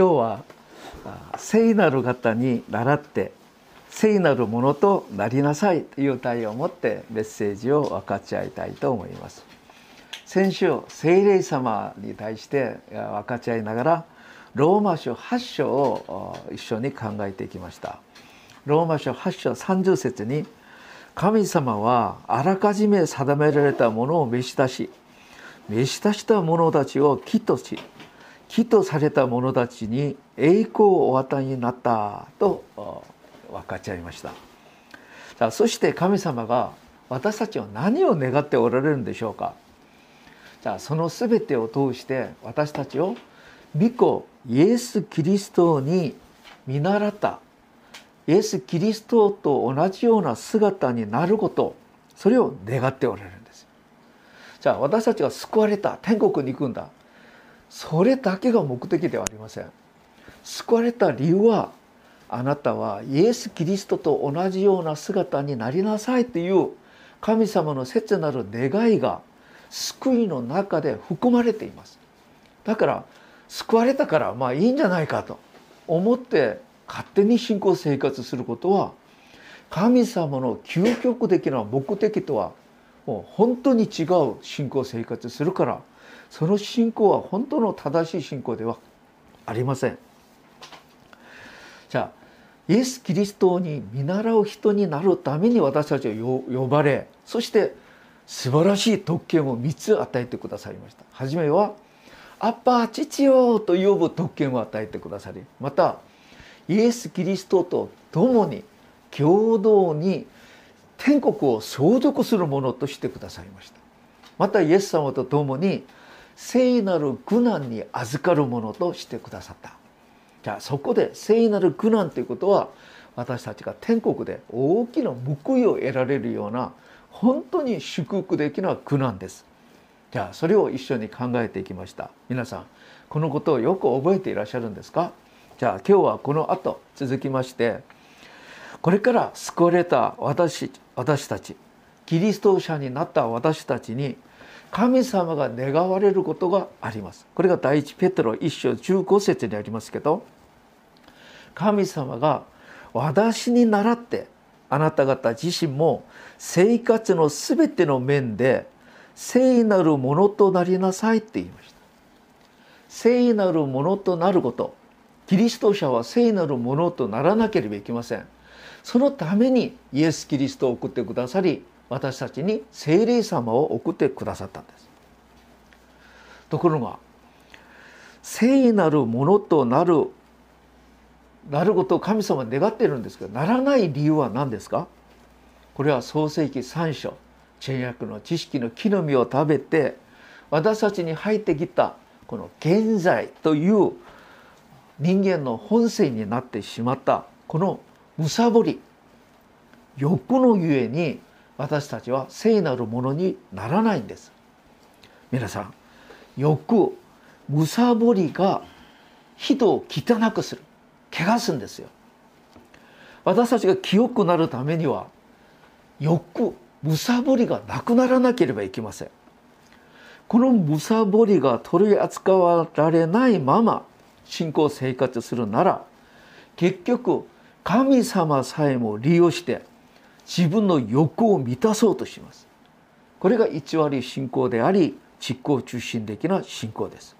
今日は聖なる方に倣って聖なるものとなりなさいという題を持ってメッセージを分かち合いたいと思います。先週聖霊様に対して分かち合いながらローマ書8章を一緒に考えていきました。ローマ書8章30節に神様はあらかじめ定められたものを召し出し召し出した者たちを木とし木とされた者たちに栄光をお与えになったと分かち合いました。さあそして神様が私たちは何を願っておられるんでしょうか。じゃあその全てを通して私たちを御子イエス・キリストに見習った。イエス・キリストと同じような姿になることそれを願っておられるんです。じゃあ私たちが救われた。天国に行くんだ。それだけが目的ではありません。救われた理由はあなたはイエス・キリストと同じような姿になりなさいという神様の切なる願いが救いの中で含まれています。だから救われたからまあいいんじゃないかと思って勝手に信仰生活することは神様の究極的な目的とはもう本当に違う信仰生活するからその信仰は本当の正しい信仰ではありません。じゃあイエス・キリストに見習う人になるために私たちは呼ばれそして素晴らしい特権を3つ与えてくださいました。はじめは「アッパー父よ」と呼ぶ特権を与えてくださりまたイエス・キリストと共に共同に天国を相続するものとしてくださいました。またイエス様と共に聖なる苦難に預かるものとしてくださった。じゃあそこで聖なる苦難ということは私たちが天国で大きな報いを得られるような本当に祝福的な苦難です。じゃあそれを一緒に考えていきました。皆さんこのことをよく覚えていらっしゃるんですか？じゃあ今日はこの後続きましてこれから救われた私私たちキリスト者になった私たちに神様が願われることがあります。これが第一ペテロ一章15節にありますけど神様が私に倣ってあなた方自身も生活の全ての面で聖なるものとなりなさいって言いました。聖なるものとなることキリスト者は聖なるものとならなければいけません。そのためにイエス・キリストを送ってくださり私たちに聖霊様を送ってくださったんです。ところが聖なるものとなるなることを神様は願っているんですけどならない理由は何ですか？これは創世紀3章善悪の知識の木の実を食べて私たちに入ってきたこの現在という人間の本性になってしまったこのむさぼり欲のゆえに私たちは聖なるものにならないんです。皆さん欲むさぼりが人を汚くする汚すんですよ。私たちが清くなるためには欲むさぼりがなくならなければいけません。このむさぼりが取り扱われないまま信仰生活するなら結局神様さえも利用して自分の欲を満たそうとします。これが偽り信仰であり実行中心的な信仰です。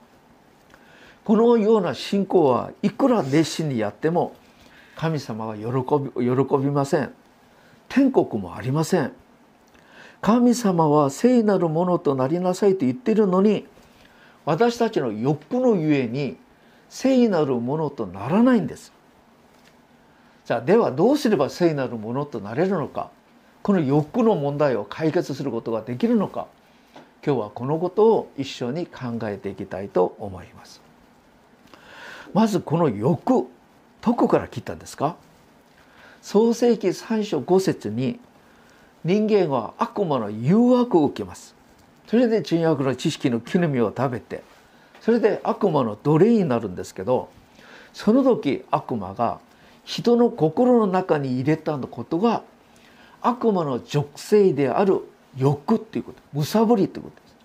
このような信仰はいくら熱心にやっても神様は喜び喜びません。天国もありません。神様は聖なるものとなりなさいと言っているのに私たちの欲のゆえに聖なるものとならないんです。じゃあではどうすれば聖なるものとなれるのか。この欲の問題を解決することができるのか。今日はこのことを一緒に考えていきたいと思います。まずこの欲どこから切ったんですか？創世紀3章5節に人間は悪魔の誘惑を受けます。それで人悪の知識の木の実を食べてそれで悪魔の奴隷になるんですけどその時悪魔が人の心の中に入れたことが悪魔の属性である欲っていうこと。むさぼりっていうことです。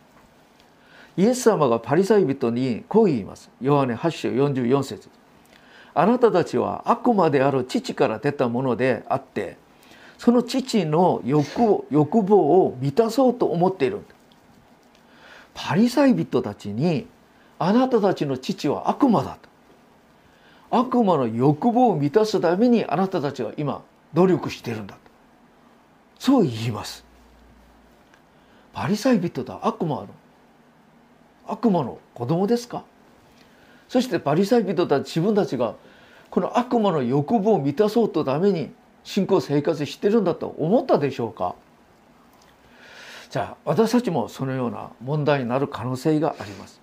イエス様がパリサイ人にこう言います。ヨハネ8章44節。あなたたちは悪魔である父から出たものであってその父の欲欲望を満たそうと思っているパリサイ人たちにあなたたちの父は悪魔だと。悪魔の欲望を満たすためにあなたたちは今努力してるんだと。そう言います。パリサイ人とは悪魔の悪魔の子供ですか？そしてパリサイ人たち自分たちがこの悪魔の欲望を満たそうとために信仰生活してるんだと思ったでしょうか？じゃあ私たちもそのような問題になる可能性があります。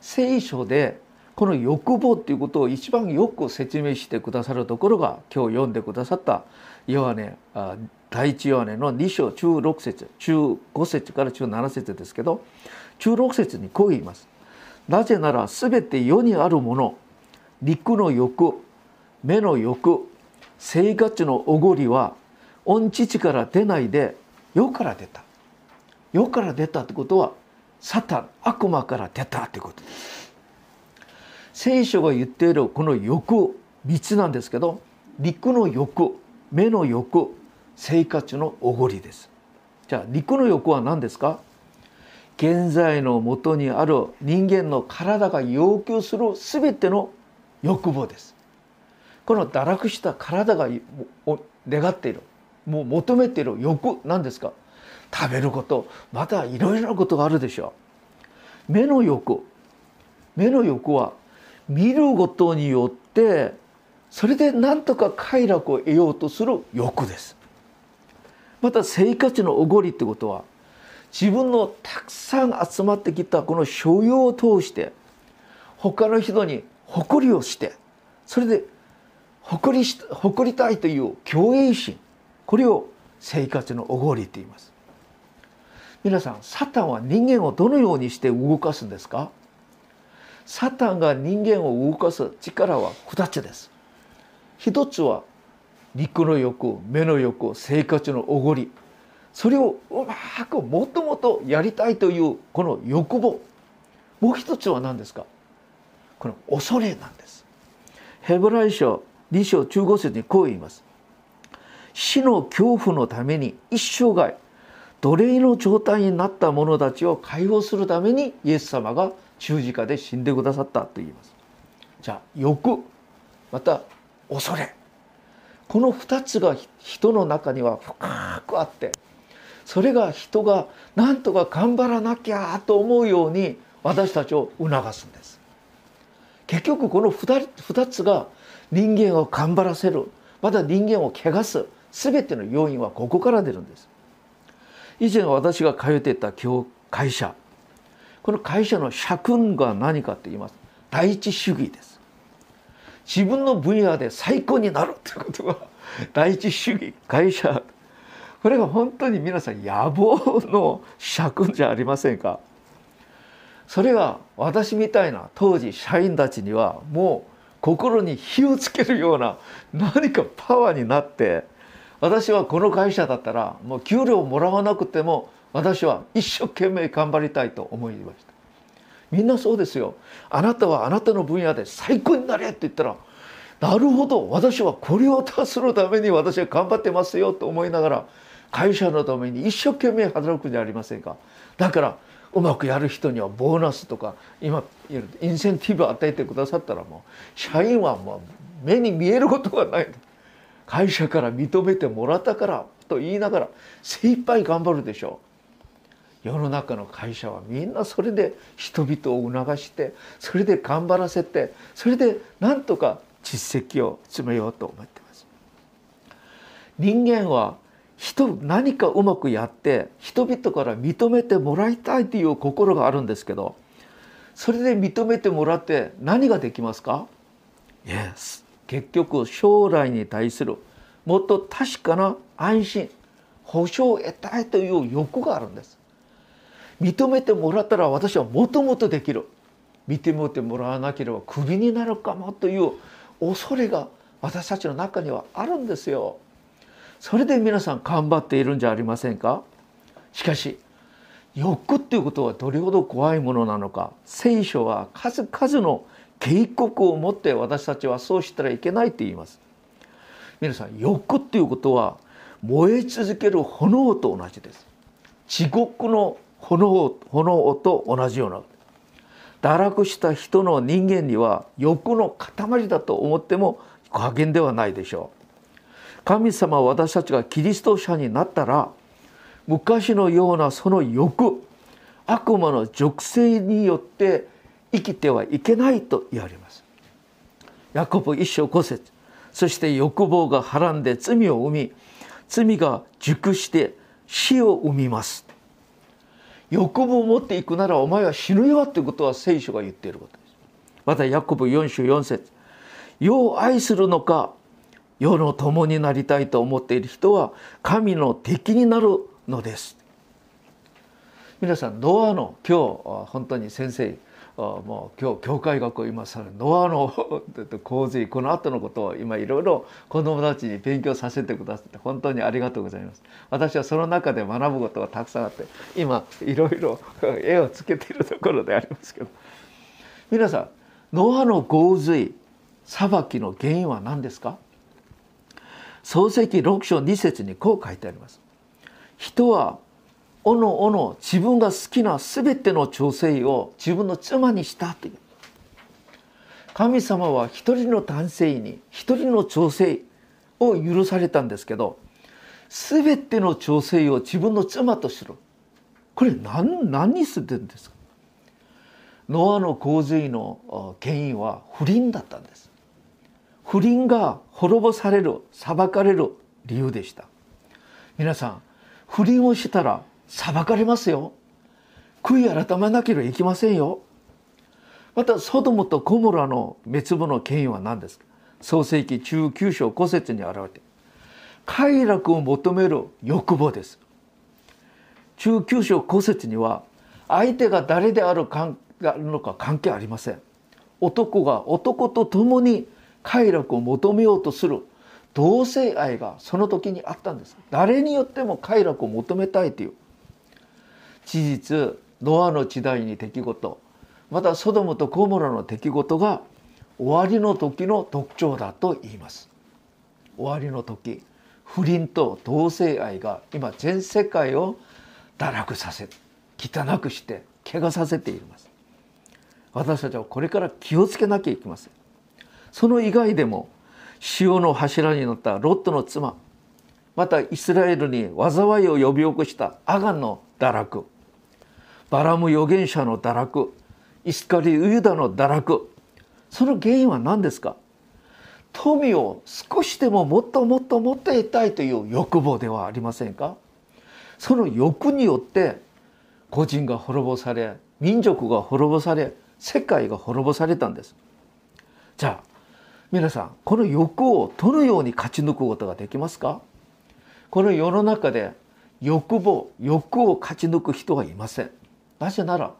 聖書でこの欲望っていうことを一番よく説明してくださるところが今日読んでくださったヨハネ第一ヨハネの2章中6節中5節から中7節ですけど中6節にこう言います。なぜなら全て世にあるもの肉の欲目の欲生活のおごりは御父から出ないで世から出た世から出たってことはサタン悪魔から出たってことです聖書が言っているこの欲3つなんですけど陸の欲目の欲生活のおごりです。じゃあ陸の欲は何ですか？現在のもとにある人間の体が要求する全ての欲望です。この堕落した体が願っているもう求めている欲なんですか？食べることまたいろいろなことがあるでしょう。目の欲目の欲は見ることによってそれで何とか快楽を得ようとする欲です。また生活のおごりってことは自分のたくさん集まってきたこの所有を通して他の人に誇りをしてそれで誇り誇りたいという共栄心これを生活のおごりと言います。皆さんサタンは人間をどのようにして動かすんですか？サタンが人間を動かす力は2つです。一つは肉の欲目の欲生活のおごり。それをうまくもっともっとやりたいというこの欲望。もう一つは何ですか？この恐れなんです。ヘブライ書2章15節にこう言います。死の恐怖のために一生涯奴隷の状態になった者たちを解放するためにイエス様が十字架で死んでくださったと言います。じゃあ欲また恐れ。この2つが人の中には深くあってそれが人が何とか頑張らなきゃと思うように私たちを促すんです。結局この 2, 2つが人間を頑張らせるまた人間を汚す全ての要因はここから出るんです。以前私が通っていた会社この会社の社訓が何かと言います。第一主義です。自分の分野で最高になるということが第一主義。会社。これが本当に皆さん野望の尺じゃありませんか。それが私みたいな当時社員たちにはもう心に火をつけるような何かパワーになって私はこの会社だったらもう給料もらわなくても私は一生懸命頑張りたいと思いました。みんなそうですよ。あなたはあなたの分野で最高になれって言ったらなるほど私はこれを達するために私は頑張ってますよと思いながら会社のために一生懸命働くんじゃありませんか。だからうまくやる人にはボーナスとか今インセンティブを与えてくださったらもう社員はもう目に見えることがない。会社から認めてもらったからと言いながら精一杯頑張るでしょう。世の中の会社はみんなそれで人々を促してそれで頑張らせてそれでなんとか実績を詰めようと思ってます。人間は人何かうまくやって人々から認めてもらいたいという心があるんですけどそれで認めてもらって何ができますか？Yes 結局将来に対するもっと確かな安心保証を得たいという欲があるんです認めてもらったら私はもともとできる。認めてもらわなければクビになるかもという恐れが私たちの中にはあるんですよ。それで皆さん頑張っているんじゃありませんか？しかし欲っていうことはどれほど怖いものなのか。聖書は数々の警告を持って私たちはそうしたらいけないと言います。皆さん欲っていうことは燃え続ける炎と同じです。地獄の炎炎と同じような堕落した人の人間には欲の塊だと思っても加減ではないでしょう神様は私たちがキリスト者になったら昔のようなその欲悪魔の属性によって生きてはいけないと言われます。ヤコブ一章五節そして欲望がはらんで罪を生み罪が熟して死を生みます。欲望を持っていくならお前は死ぬよということは聖書が言っていることです。またヤコブ4章4節世を愛するのか世の友になりたいと思っている人は神の敵になるのです。皆さんノアの今日本当に先生もう今日教会学を今さノアの 洪水この後のことを今いろいろ子どもたちに勉強させてくださって本当にありがとうございます。私はその中で学ぶことがたくさんあって今いろいろ 絵をつけているところでありますけど。皆さんノアの洪水裁きの原因は何ですか？創世記6章2節にこう書いてあります。人はおのおの自分が好きな全ての女性を自分の妻にしたという。神様は一人の男性に一人の女性を許されたんですけど全ての女性を自分の妻とする。これ何何するんですか？ノアの洪水の原因は不倫だったんです。不倫が滅ぼされる裁かれる理由でした。皆さん不倫をしたら裁かれますよ。悔い改めなければいけませんよ。またソドムとコモラの滅亡の権威は何ですか？創世紀中9章5節に現れて快楽を求める欲望です。中9章5節には相手が誰であるかのか関係ありません。男が男と共に快楽を求めようとする。同性愛がその時にあったんです。誰によっても快楽を求めたいという事実ノアの時代に出来事またソドムとコモラの出来事が終わりの時の特徴だと言います。終わりの時不倫と同性愛が今全世界を堕落させ汚くして怪我させています。私たちはこれから気をつけなきゃいけません。その以外でも潮の柱に乗ったロットの妻またイスラエルに災いを呼び起こしたアガンの堕落バラム預言者の堕落イスカリウユダの堕落その原因は何ですか？富を少しでももっともっと持っていたいという欲望ではありませんか？その欲によって個人が滅ぼされ民族が滅ぼされ世界が滅ぼされたんです。じゃあ皆さんこの欲をどのように勝ち抜くことができますか？この世の中で欲望欲を勝ち抜く人はいません。なぜなら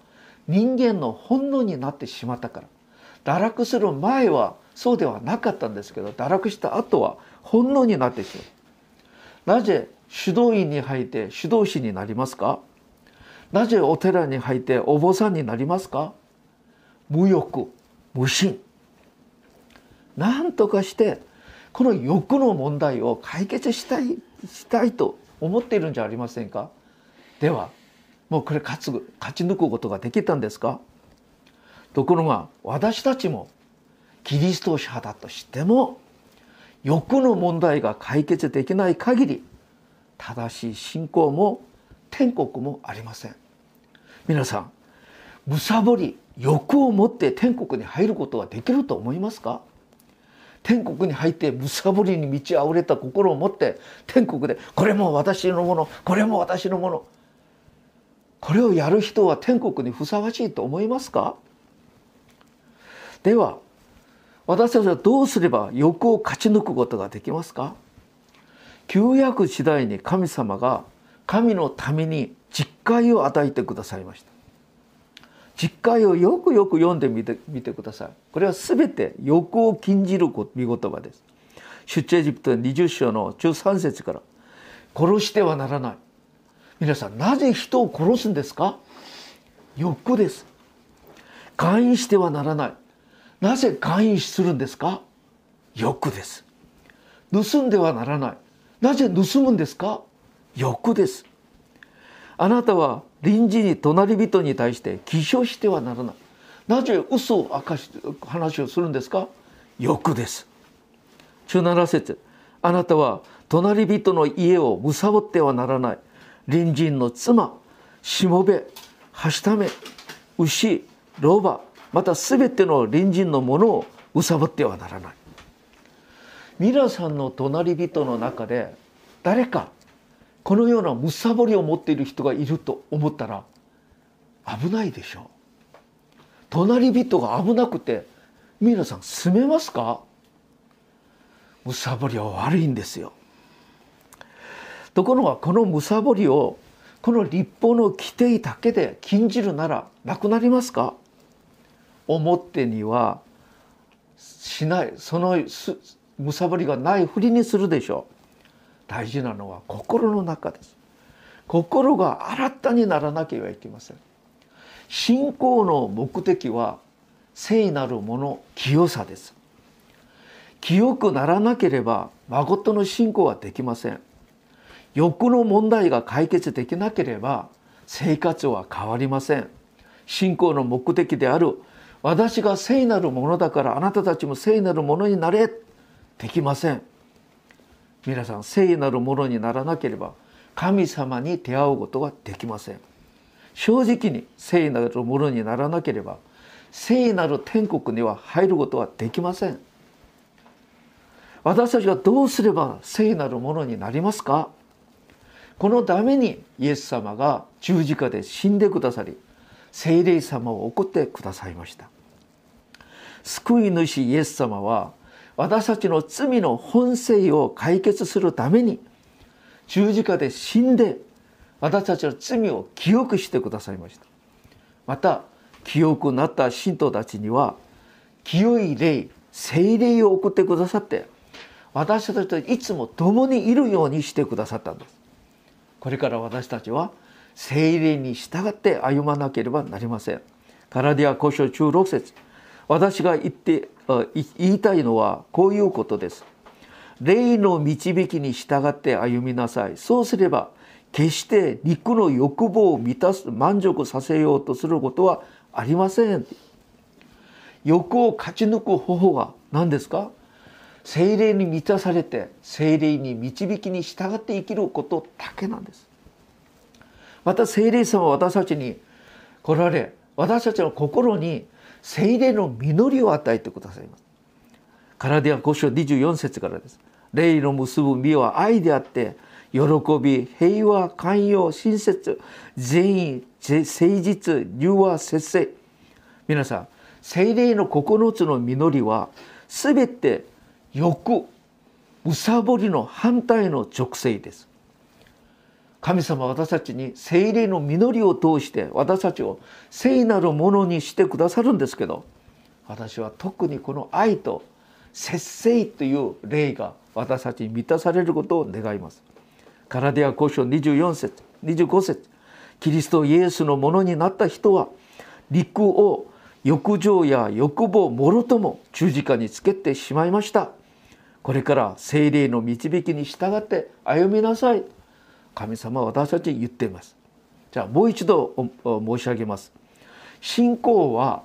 人間の本能になってしまったから。堕落する前はそうではなかったんですけど堕落した後は本能になってしまう。なぜ指導員に入って指導士になりますか？なぜお寺に入ってお坊さんになりますか？無欲無心。何とかしてこの欲の問題を解決したいしたいと思っているんじゃありませんか？ではもうこれ勝つ勝ち抜くことができたんですか？ところが私たちもキリスト者だとしても欲の問題が解決できない限り正しい信仰も天国もありません。皆さんむさぼり欲を持って天国に入ることができると思いますか？天国に入ってむさぼりに満ち溢れた心を持って天国でこれも私のものこれも私のものこれをやる人は天国にふさわしいと思いますか？では私たちはどうすれば欲を勝ち抜くことができますか？旧約時代に神様が神のために実会を与えてくださいました。実会をよくよく読んでみてみてください。これは全て欲を禁じる御言葉です。出エジプト20章の13節から殺してはならない。皆さんなぜ人を殺すんですか？欲です。勧誘してはならない。なぜ含飲するんですか？欲です。盗んではならない。なぜ盗むんですか？欲です。あなたは隣人に隣人に対して偽証してはならない。なぜ嘘を明かし話をするんですか？欲です。17節。あなたは隣人の家を貪ってはならない。隣人の妻しもべはしため牛老婆また全ての隣人のものを貪ってはならない。皆さんの隣人の中で誰かこのようなむさぼりを持っている人がいると思ったら危ないでしょう。隣人が危なくて皆さん住めますか？むさぼりは悪いんですよ。ところがこのむさぼりをこの立法の規定だけで禁じるならなくなりますか？表にはしない。そのむさぼりがないふりにするでしょう。大事なのは心の中です。心が新たにならなければいけません。信仰の目的は聖なるもの清さです。清くならなければ誠の信仰はできません。欲の問題が解決できなければ生活は変わりません。信仰の目的である私が聖なるものだからあなたたちも聖なるものになれできません。皆さん聖なるものにならなければ神様に出会うことはできません。正直に聖なるものにならなければ聖なる天国には入ることはできません。私たちはどうすれば聖なるものになりますか？このためにイエス様が十字架で死んでくださり聖霊様を送ってくださいました。救い主イエス様は私たちの罪の本性を解決するために十字架で死んで私たちの罪を記憶してくださいました。また記憶なった信徒たちには清い霊聖霊を送ってくださって私たちといつも共にいるようにしてくださったんです。これから私たちは聖霊に従って歩まなければなりませんカラディア古書16節私が言って言いたいのはこういうことです。霊の導きに従って歩みなさい。そうすれば決して肉の欲望を満たす満足させようとすることはありません。欲を勝ち抜く方法は何ですか？精霊に満たされて精霊に導きに従って生きることだけなんです。また精霊様は私たちに来られ私たちの心に精霊の実りを与えてくださいます。カラディア5章24節からです。霊の結ぶ実は愛であって喜び平和寛容親切善意誠実柔和節制皆さん精霊の9つの実りは全て欲むさぼりの反対の直性です神様私たちに精霊の実りを通して私たちを聖なるものにしてくださるんですけど私は特にこの愛と節制という霊が私たちに満たされることを願います。カラディア交渉24節25節キリストイエスのものになった人は陸を欲情や欲望もろとも十字架につけてしまいました。これから聖霊の導きに従って歩みなさい。神様は私たちに言っています。じゃあもう一度申し上げます。信仰は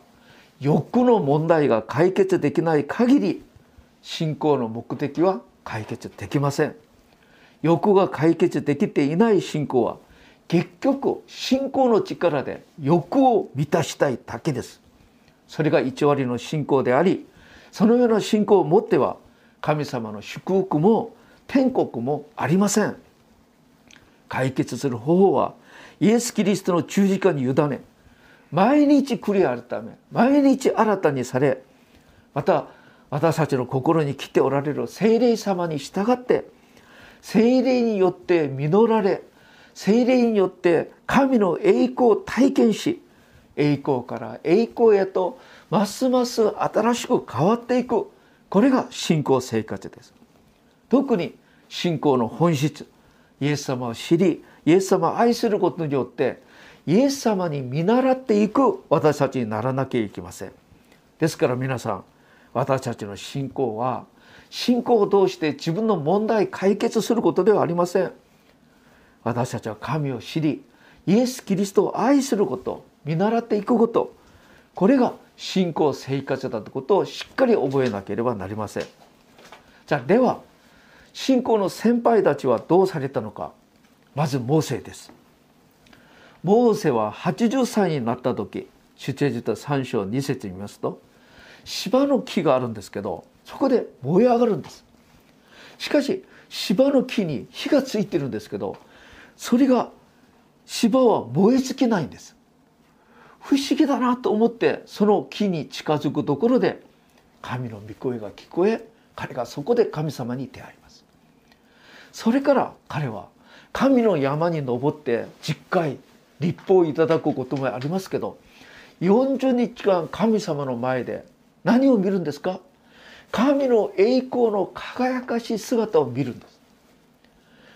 欲の問題が解決できない限り信仰の目的は解決できません。欲が解決できていない信仰は結局信仰の力で欲を満たしたいだけです。それが1割の信仰でありそのような信仰を持っては神様の祝福も天国もありません。解決する方法はイエス・キリストの十字架に委ね毎日繰り改め毎日新たにされまた私たちの心に来ておられる聖霊様に従って聖霊によって実られ聖霊によって神の栄光を体験し栄光から栄光へとますます新しく変わっていく。これが信仰生活です。特に信仰の本質。イエス様を知りイエス様を愛することによってイエス様に見習っていく私たちにならなきゃいけません。ですから皆さん私たちの信仰は信仰を通して自分の問題解決することではありません。私たちは神を知りイエス・キリストを愛すること見習っていくこと。これが信仰生活者だということをしっかり覚えなければなりません。じゃあでは信仰の先輩たちはどうされたのか。まずモーセです。モーセは80歳になった時出エジプト3章2節見ますと芝の木があるんですけどそこで燃え上がるんです。しかし芝の木に火がついてるんですけどそれが芝は燃え尽きないんです。不思議だなと思ってその木に近づくところで神の御声が聞こえ彼がそこで神様に出会います。それから彼は神の山に登って10回立法をいただくこともありますけど40日間神様の前で何を見るんですか？神の栄光の輝かしい姿を見るんです。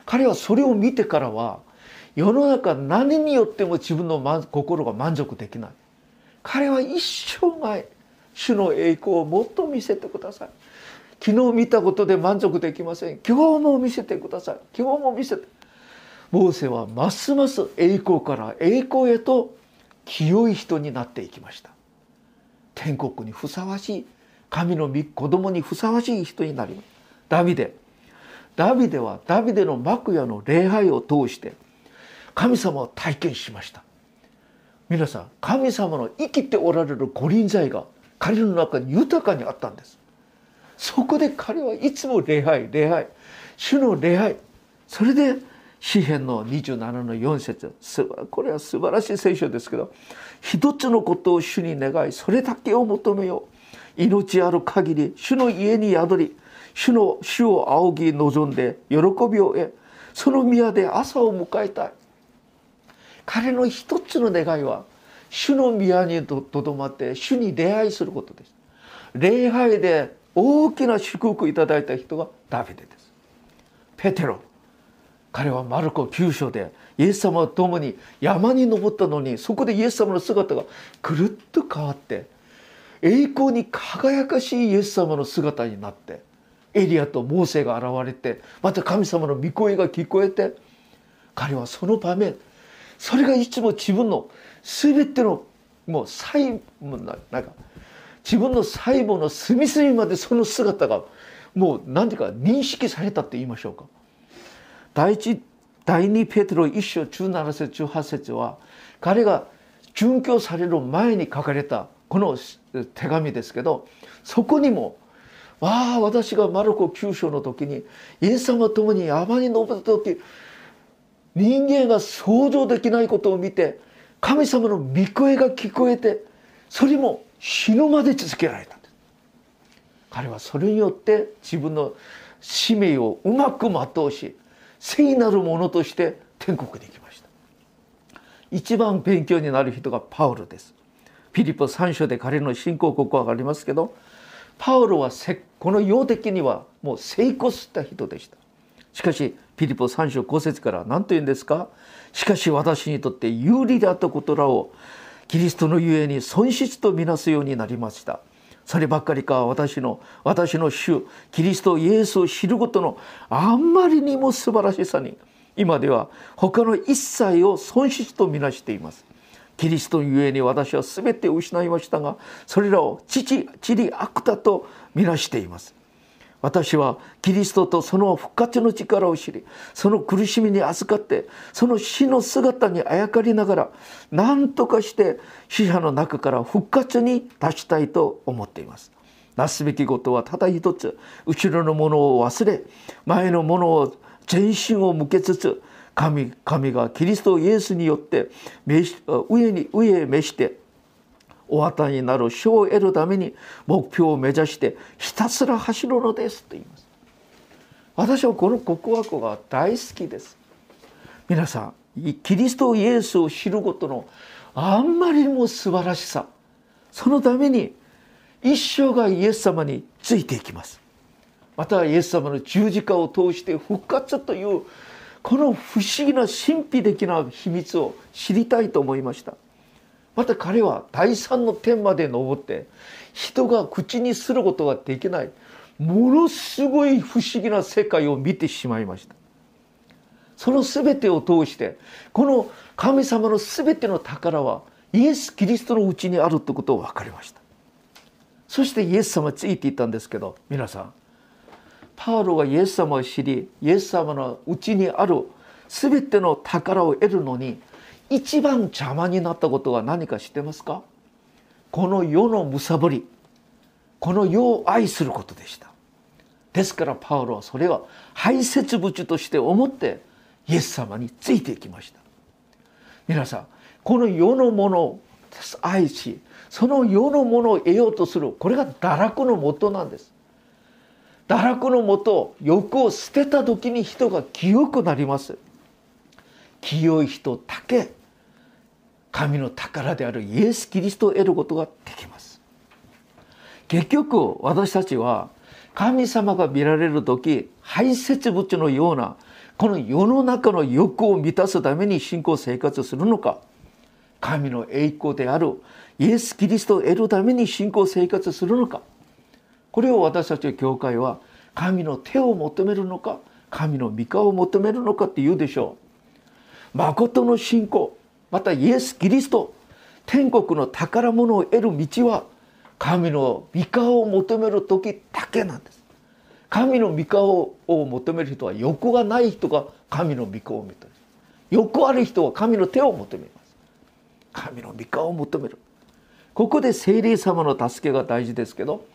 彼はそれを見てからは世の中何によっても自分の心が満足できない。彼は一生涯主の栄光をもっと見せてください。昨日見たことで満足できません。今日も見せてください。今日も見せて。モーセはますます栄光から栄光へと清い人になっていきました。天国にふさわしい。神の子供にふさわしい人になります。ダビデ。ダビデはダビデの幕屋の礼拝を通して神様を体験しました。皆さん神様の生きておられる御臨在が彼の中に豊かにあったんです。そこで彼はいつも礼拝礼拝主の礼拝。それで詩篇の27の4節。これは素晴らしい聖書ですけど一つのことを主に願いそれだけを求めよう。命ある限り主の家に宿り主の主を仰ぎ望んで喜びを得その宮で朝を迎えたい。彼の一つの願いは主の宮にとどまって主に礼拝することです。礼拝で大きな祝福いただいた人がダビデです。ペテロ彼はマルコ9章でイエス様と共に山に登ったのにそこでイエス様の姿がくるっと変わって栄光に輝かしいイエス様の姿になってエリアとモーセが現れてまた神様の御声が聞こえて彼はその場面それがいつも自分の全てのもう細なんか自分の細胞の隅々までその姿がもう何ていうか認識されたって言いましょうか。第一第二ペテロ一章17節18節は彼が殉教される前に書かれたこの手紙ですけどそこにも「わあ私がマルコ9章の時にイエス様と共に山に登った時人間が想像できないことを見て神様の御声が聞こえてそれも死ぬまで続けられた。彼はそれによって自分の使命をうまく全うし聖なるものとして天国に行きました。一番勉強になる人がパウロです。ピリポ3章で彼の信仰告白がありますけどパウロはこの世的にはもう成功した人でした。しかしピリポ3章5節から何と言うんですか？しかし私にとって有利であったことらをキリストのゆえに損失とみなすようになりました。そればっかりか私の私の主キリストイエスを知ることのあんまりにも素晴らしさに今では他の一切を損失とみなしています。キリストゆえに私は全て失いましたがそれらを父地理悪だとみなしています。私はキリストとその復活の力を知りその苦しみに預かってその死の姿にあやかりながら何とかして死者の中から復活に立ちたいと思っています。なすべきことはただ一つ後ろのものを忘れ前のものを全身を向けつつ神神がキリストイエスによって上に上へ召してお与えになる賞を得るために目標を目指してひたすら走るのですと言います。私はこの告白が大好きです。皆さんキリストイエスを知ることのあんまりにも素晴らしさ。そのために一生がイエス様についていきます。またイエス様の十字架を通して復活というこの不思議な神秘的な秘密を知りたいと思いました。また彼は第三の天まで登って人が口にすることができないものすごい不思議な世界を見てしまいました。その全てを通してこの神様の全ての宝はイエス・キリストのうちにあるということを分かりました。そしてイエス様ついていったんですけど皆さんパウロがイエス様を知りイエス様のうちにある全ての宝を得るのに一番邪魔になったことは何か知ってますか？この世のむさぼり。この世を愛することでした。ですからパウロはそれは排泄物として思ってイエス様についていきました。皆さんこの世のものを愛しその世のものを得ようとするこれが堕落のもとなんです。堕落のもと欲を捨てた時に人が清くなります。清い人だけ神の宝であるイエス・キリストを得ることができます。結局私たちは神様が見られる時排泄物のようなこの世の中の欲を満たすために信仰生活するのか。神の栄光であるイエス・キリストを得るために信仰生活するのか。これを私たちの教会は神の手を求めるのか神の御顔を求めるのかって言うでしょう。誠の信仰またイエス・キリスト天国の宝物を得る道は神の御顔を求める時だけなんです。神の御顔を求める人は欲がない人が神の御顔を求める。欲ある人は神の手を求めます。神の御顔を求める。ここで聖霊様の助けが大事ですけど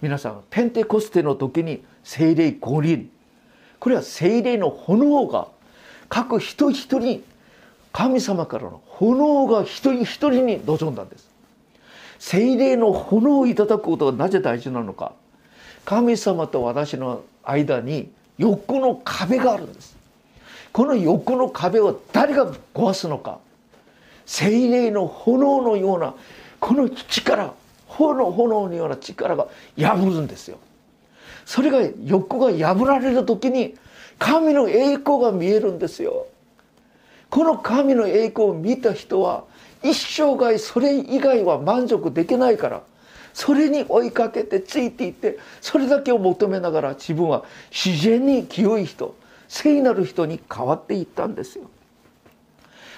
皆さんペンテコステの時に聖霊五輪これは聖霊の炎が各人一人に神様からの炎が一人一人に望んだんです。聖霊の炎をいただくことがなぜ大事なのか。神様と私の間に欲の壁があるんです。この欲の壁を誰が壊すのか。聖霊の炎のようなこの力炎炎のような力が破るんですよ。それが欲が破られる時に神の栄光が見えるんですよ。この神の栄光を見た人は一生涯それ以外は満足できないからそれに追いかけてついていってそれだけを求めながら自分は自然に清い人聖なる人に変わっていったんですよ。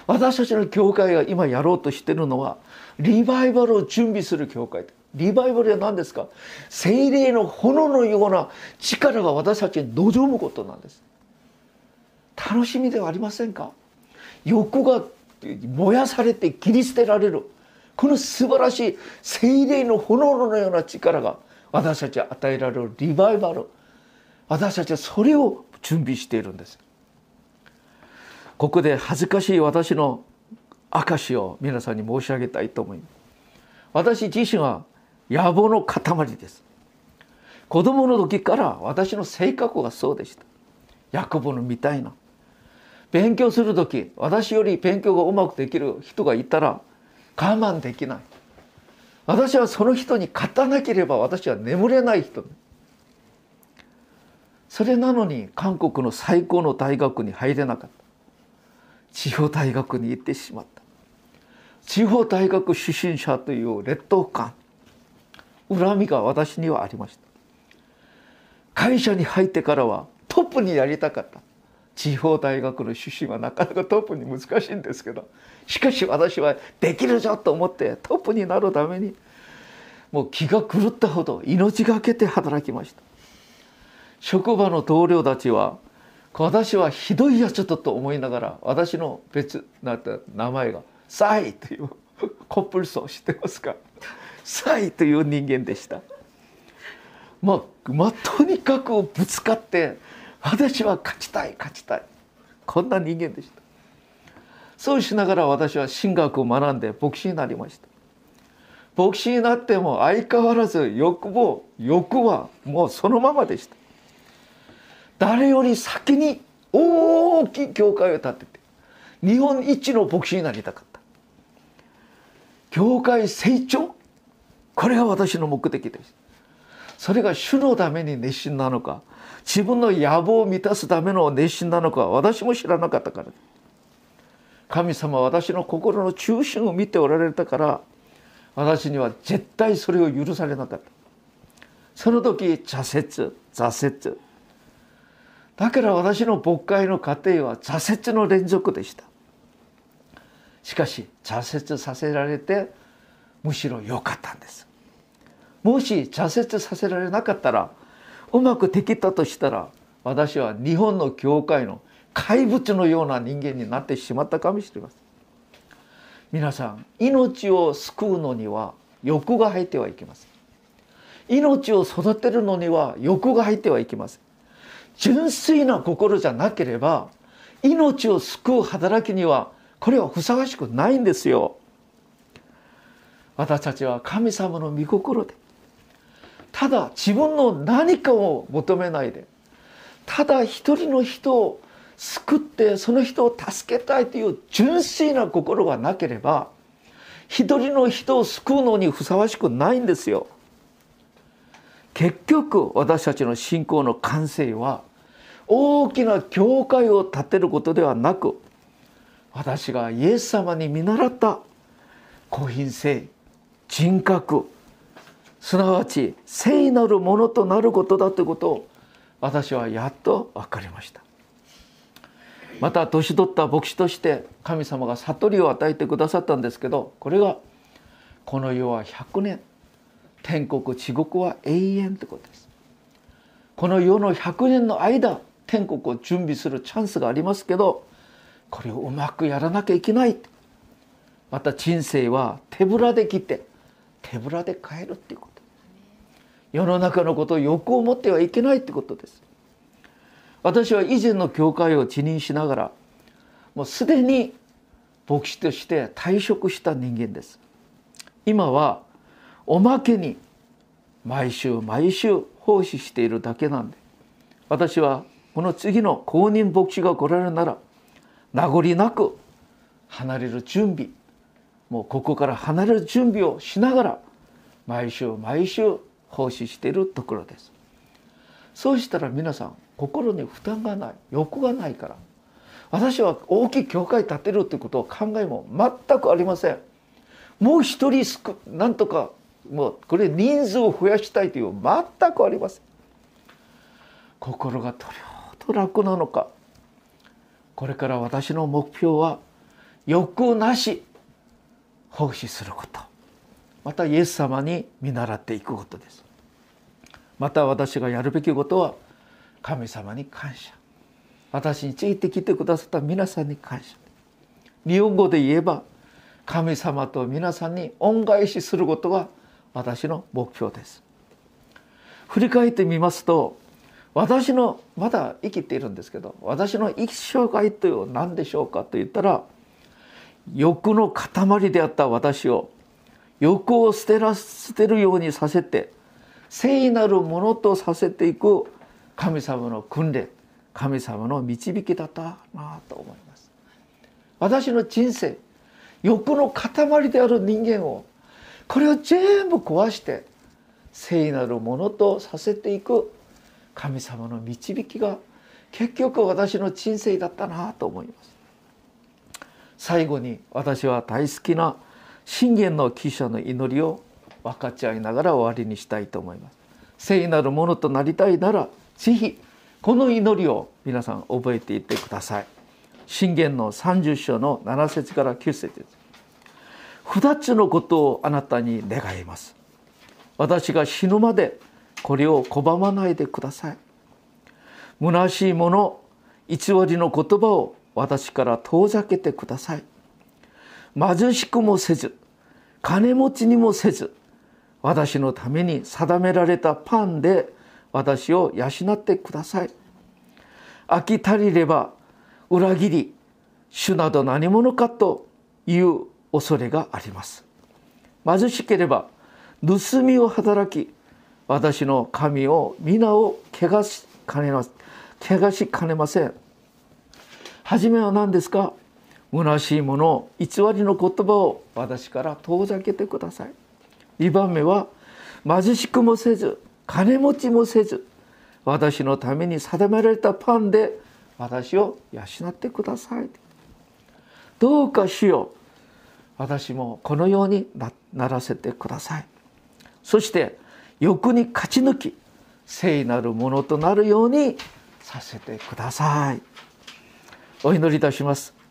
私たちの教会が今やろうとしてるのはリバイバルを準備する教会。リバイバルは何ですか？精霊の炎のような力が私たちに望むことなんです。楽しみではありませんか？欲が燃やされて切り捨てられる。この素晴らしい精霊の炎のような力が私たちは与えられるリバイバル。私たちはそれを準備しているんです。ここで恥ずかしい私の証を皆さんに申し上げたいと思います。私自身は野望の塊です。子供の時から私の性格がそうでした。ヤコブのみたいな。勉強する時私より勉強がうまくできる人がいたら我慢できない。私はその人に勝たなければ私は眠れない人。それなのに韓国の最高の大学に入れなかった。地方大学に行ってしまった。地方大学出身者という劣等感。恨みが私にはありました。会社に入ってからはトップにやりたかった。地方大学の出身はなかなかトップに難しいんですけどしかし私はできるぞと思ってトップになるためにもう気が狂ったほど命がけて働きました職場の同僚たちは私はひどいやつだと思いながら私の別なった名前が「サイ」というコップルソ知ってますかサイという人間でした。まあ、まあ、とにかくぶつかって私は勝ちたい勝ちたい。こんな人間でした。そうしながら私は神学を学んで牧師になりました。牧師になっても相変わらず欲望欲はもうそのままでした。誰より先に大きい教会を建てて日本一の牧師になりたかった。教会成長これが私の目的です。それが主のために熱心なのか自分の野望を満たすための熱心なのか私も知らなかったから。神様は私の心の中心を見ておられたから私には絶対それを許されなかった。その時挫折挫折。だから私の牧会の過程は挫折の連続でした。しかし挫折させられてむしろ良かったんです。もし挫折させられなかったらうまくできたとしたら私は日本の教会の怪物のような人間になってしまったかもしれません。皆さん命を救うのには欲が入ってはいけません。命を育てるのには欲が入ってはいけません。純粋な心じゃなければ命を救う働きにはこれはふさわしくないんですよ。私たちは神様の御心でただ自分の何かを求めないでただ一人の人を救ってその人を助けたいという純粋な心がなければ一人の人を救うのにふさわしくないんですよ。結局私たちの信仰の完成は大きな教会を建てることではなく私がイエス様に見習った個品性人格すなわち聖なるものとなることだということを私はやっと分かりました。また年取った牧師として神様が悟りを与えてくださったんですけどこれがこの世は100年天国地獄は永遠ってことです。この世の100年の間天国を準備するチャンスがありますけどこれをうまくやらなきゃいけない。また人生は手ぶらで来て手ぶらで帰るっていうこと。世の中のことを欲を持ってはいけないってことです。私は以前の教会を辞任しながらもうすでに牧師として退職した人間です。今はおまけに毎週毎週奉仕しているだけなんで私はこの次の公認牧師が来られるなら名残なく離れる準備もうここから離れる準備をしながら毎週毎週奉仕しているところです。そうしたら皆さん心に負担がない。欲がないから。私は大きい教会建てるということを考えも全くありません。もう一人すくなんとかもうこれ人数を増やしたいという全くありません。心がどれほど楽なのか。これから私の目標は欲なし奉仕すること。またイエス様に見習っていくことです。また私がやるべきことは神様に感謝。私についてきてくださった皆さんに感謝。日本語で言えば神様と皆さんに恩返しすることが私の目標です。振り返ってみますと私のまだ生きているんですけど私の一生涯という何でしょうかと言ったら欲の塊であった私を欲を捨てら捨てるようにさせて聖なるものとさせていく神様の訓練神様の導きだったなと思います。私の人生欲の塊である人間をこれを全部壊して聖なるものとさせていく神様の導きが結局私の人生だったなと思います。最後に私は大好きな信玄の記者の祈りを分かち合いながら終わりにしたいと思います。聖なるものとなりたいならぜひこの祈りを皆さん覚えていってください。信玄の30章の7節から9節です。二つのことをあなたに願います。私が死ぬまでこれを拒まないでください。虚しいもの偽りの言葉を私から遠ざけてください。貧しくもせず金持ちにもせず私のために定められたパンで私を養ってください。飽き足りれば裏切り主など何者かという恐れがあります。貧しければ盗みを働き私の神を皆を汚しかねま汚しかねません。初めは何ですか？虚しいもの偽りの言葉を私から遠ざけてください。2番目は貧しくもせず金持ちもせず私のために定められたパンで私を養ってください。どうか主よ私もこのようにならせてください。そして欲に勝ち抜き聖なるものとなるようにさせてください。お祈りいたします。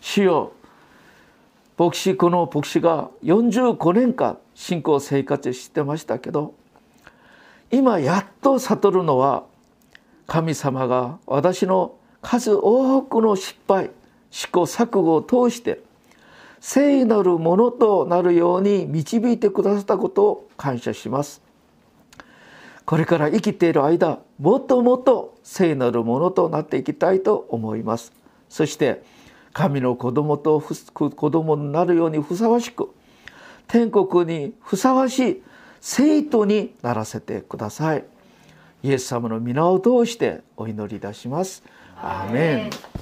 主よ。牧師この牧師が45年間信仰生活してましたけど今やっと悟るのは神様が私の数多くの失敗試行錯誤を通して聖なるものとなるように導いてくださったことを感謝します。これから生きている間もっともっと聖なるものとなっていきたいと思います。そして神の子供と子供になるようにふさわしく天国にふさわしい生徒にならせてください。イエス様の皆を通してお祈りいたします。アーメン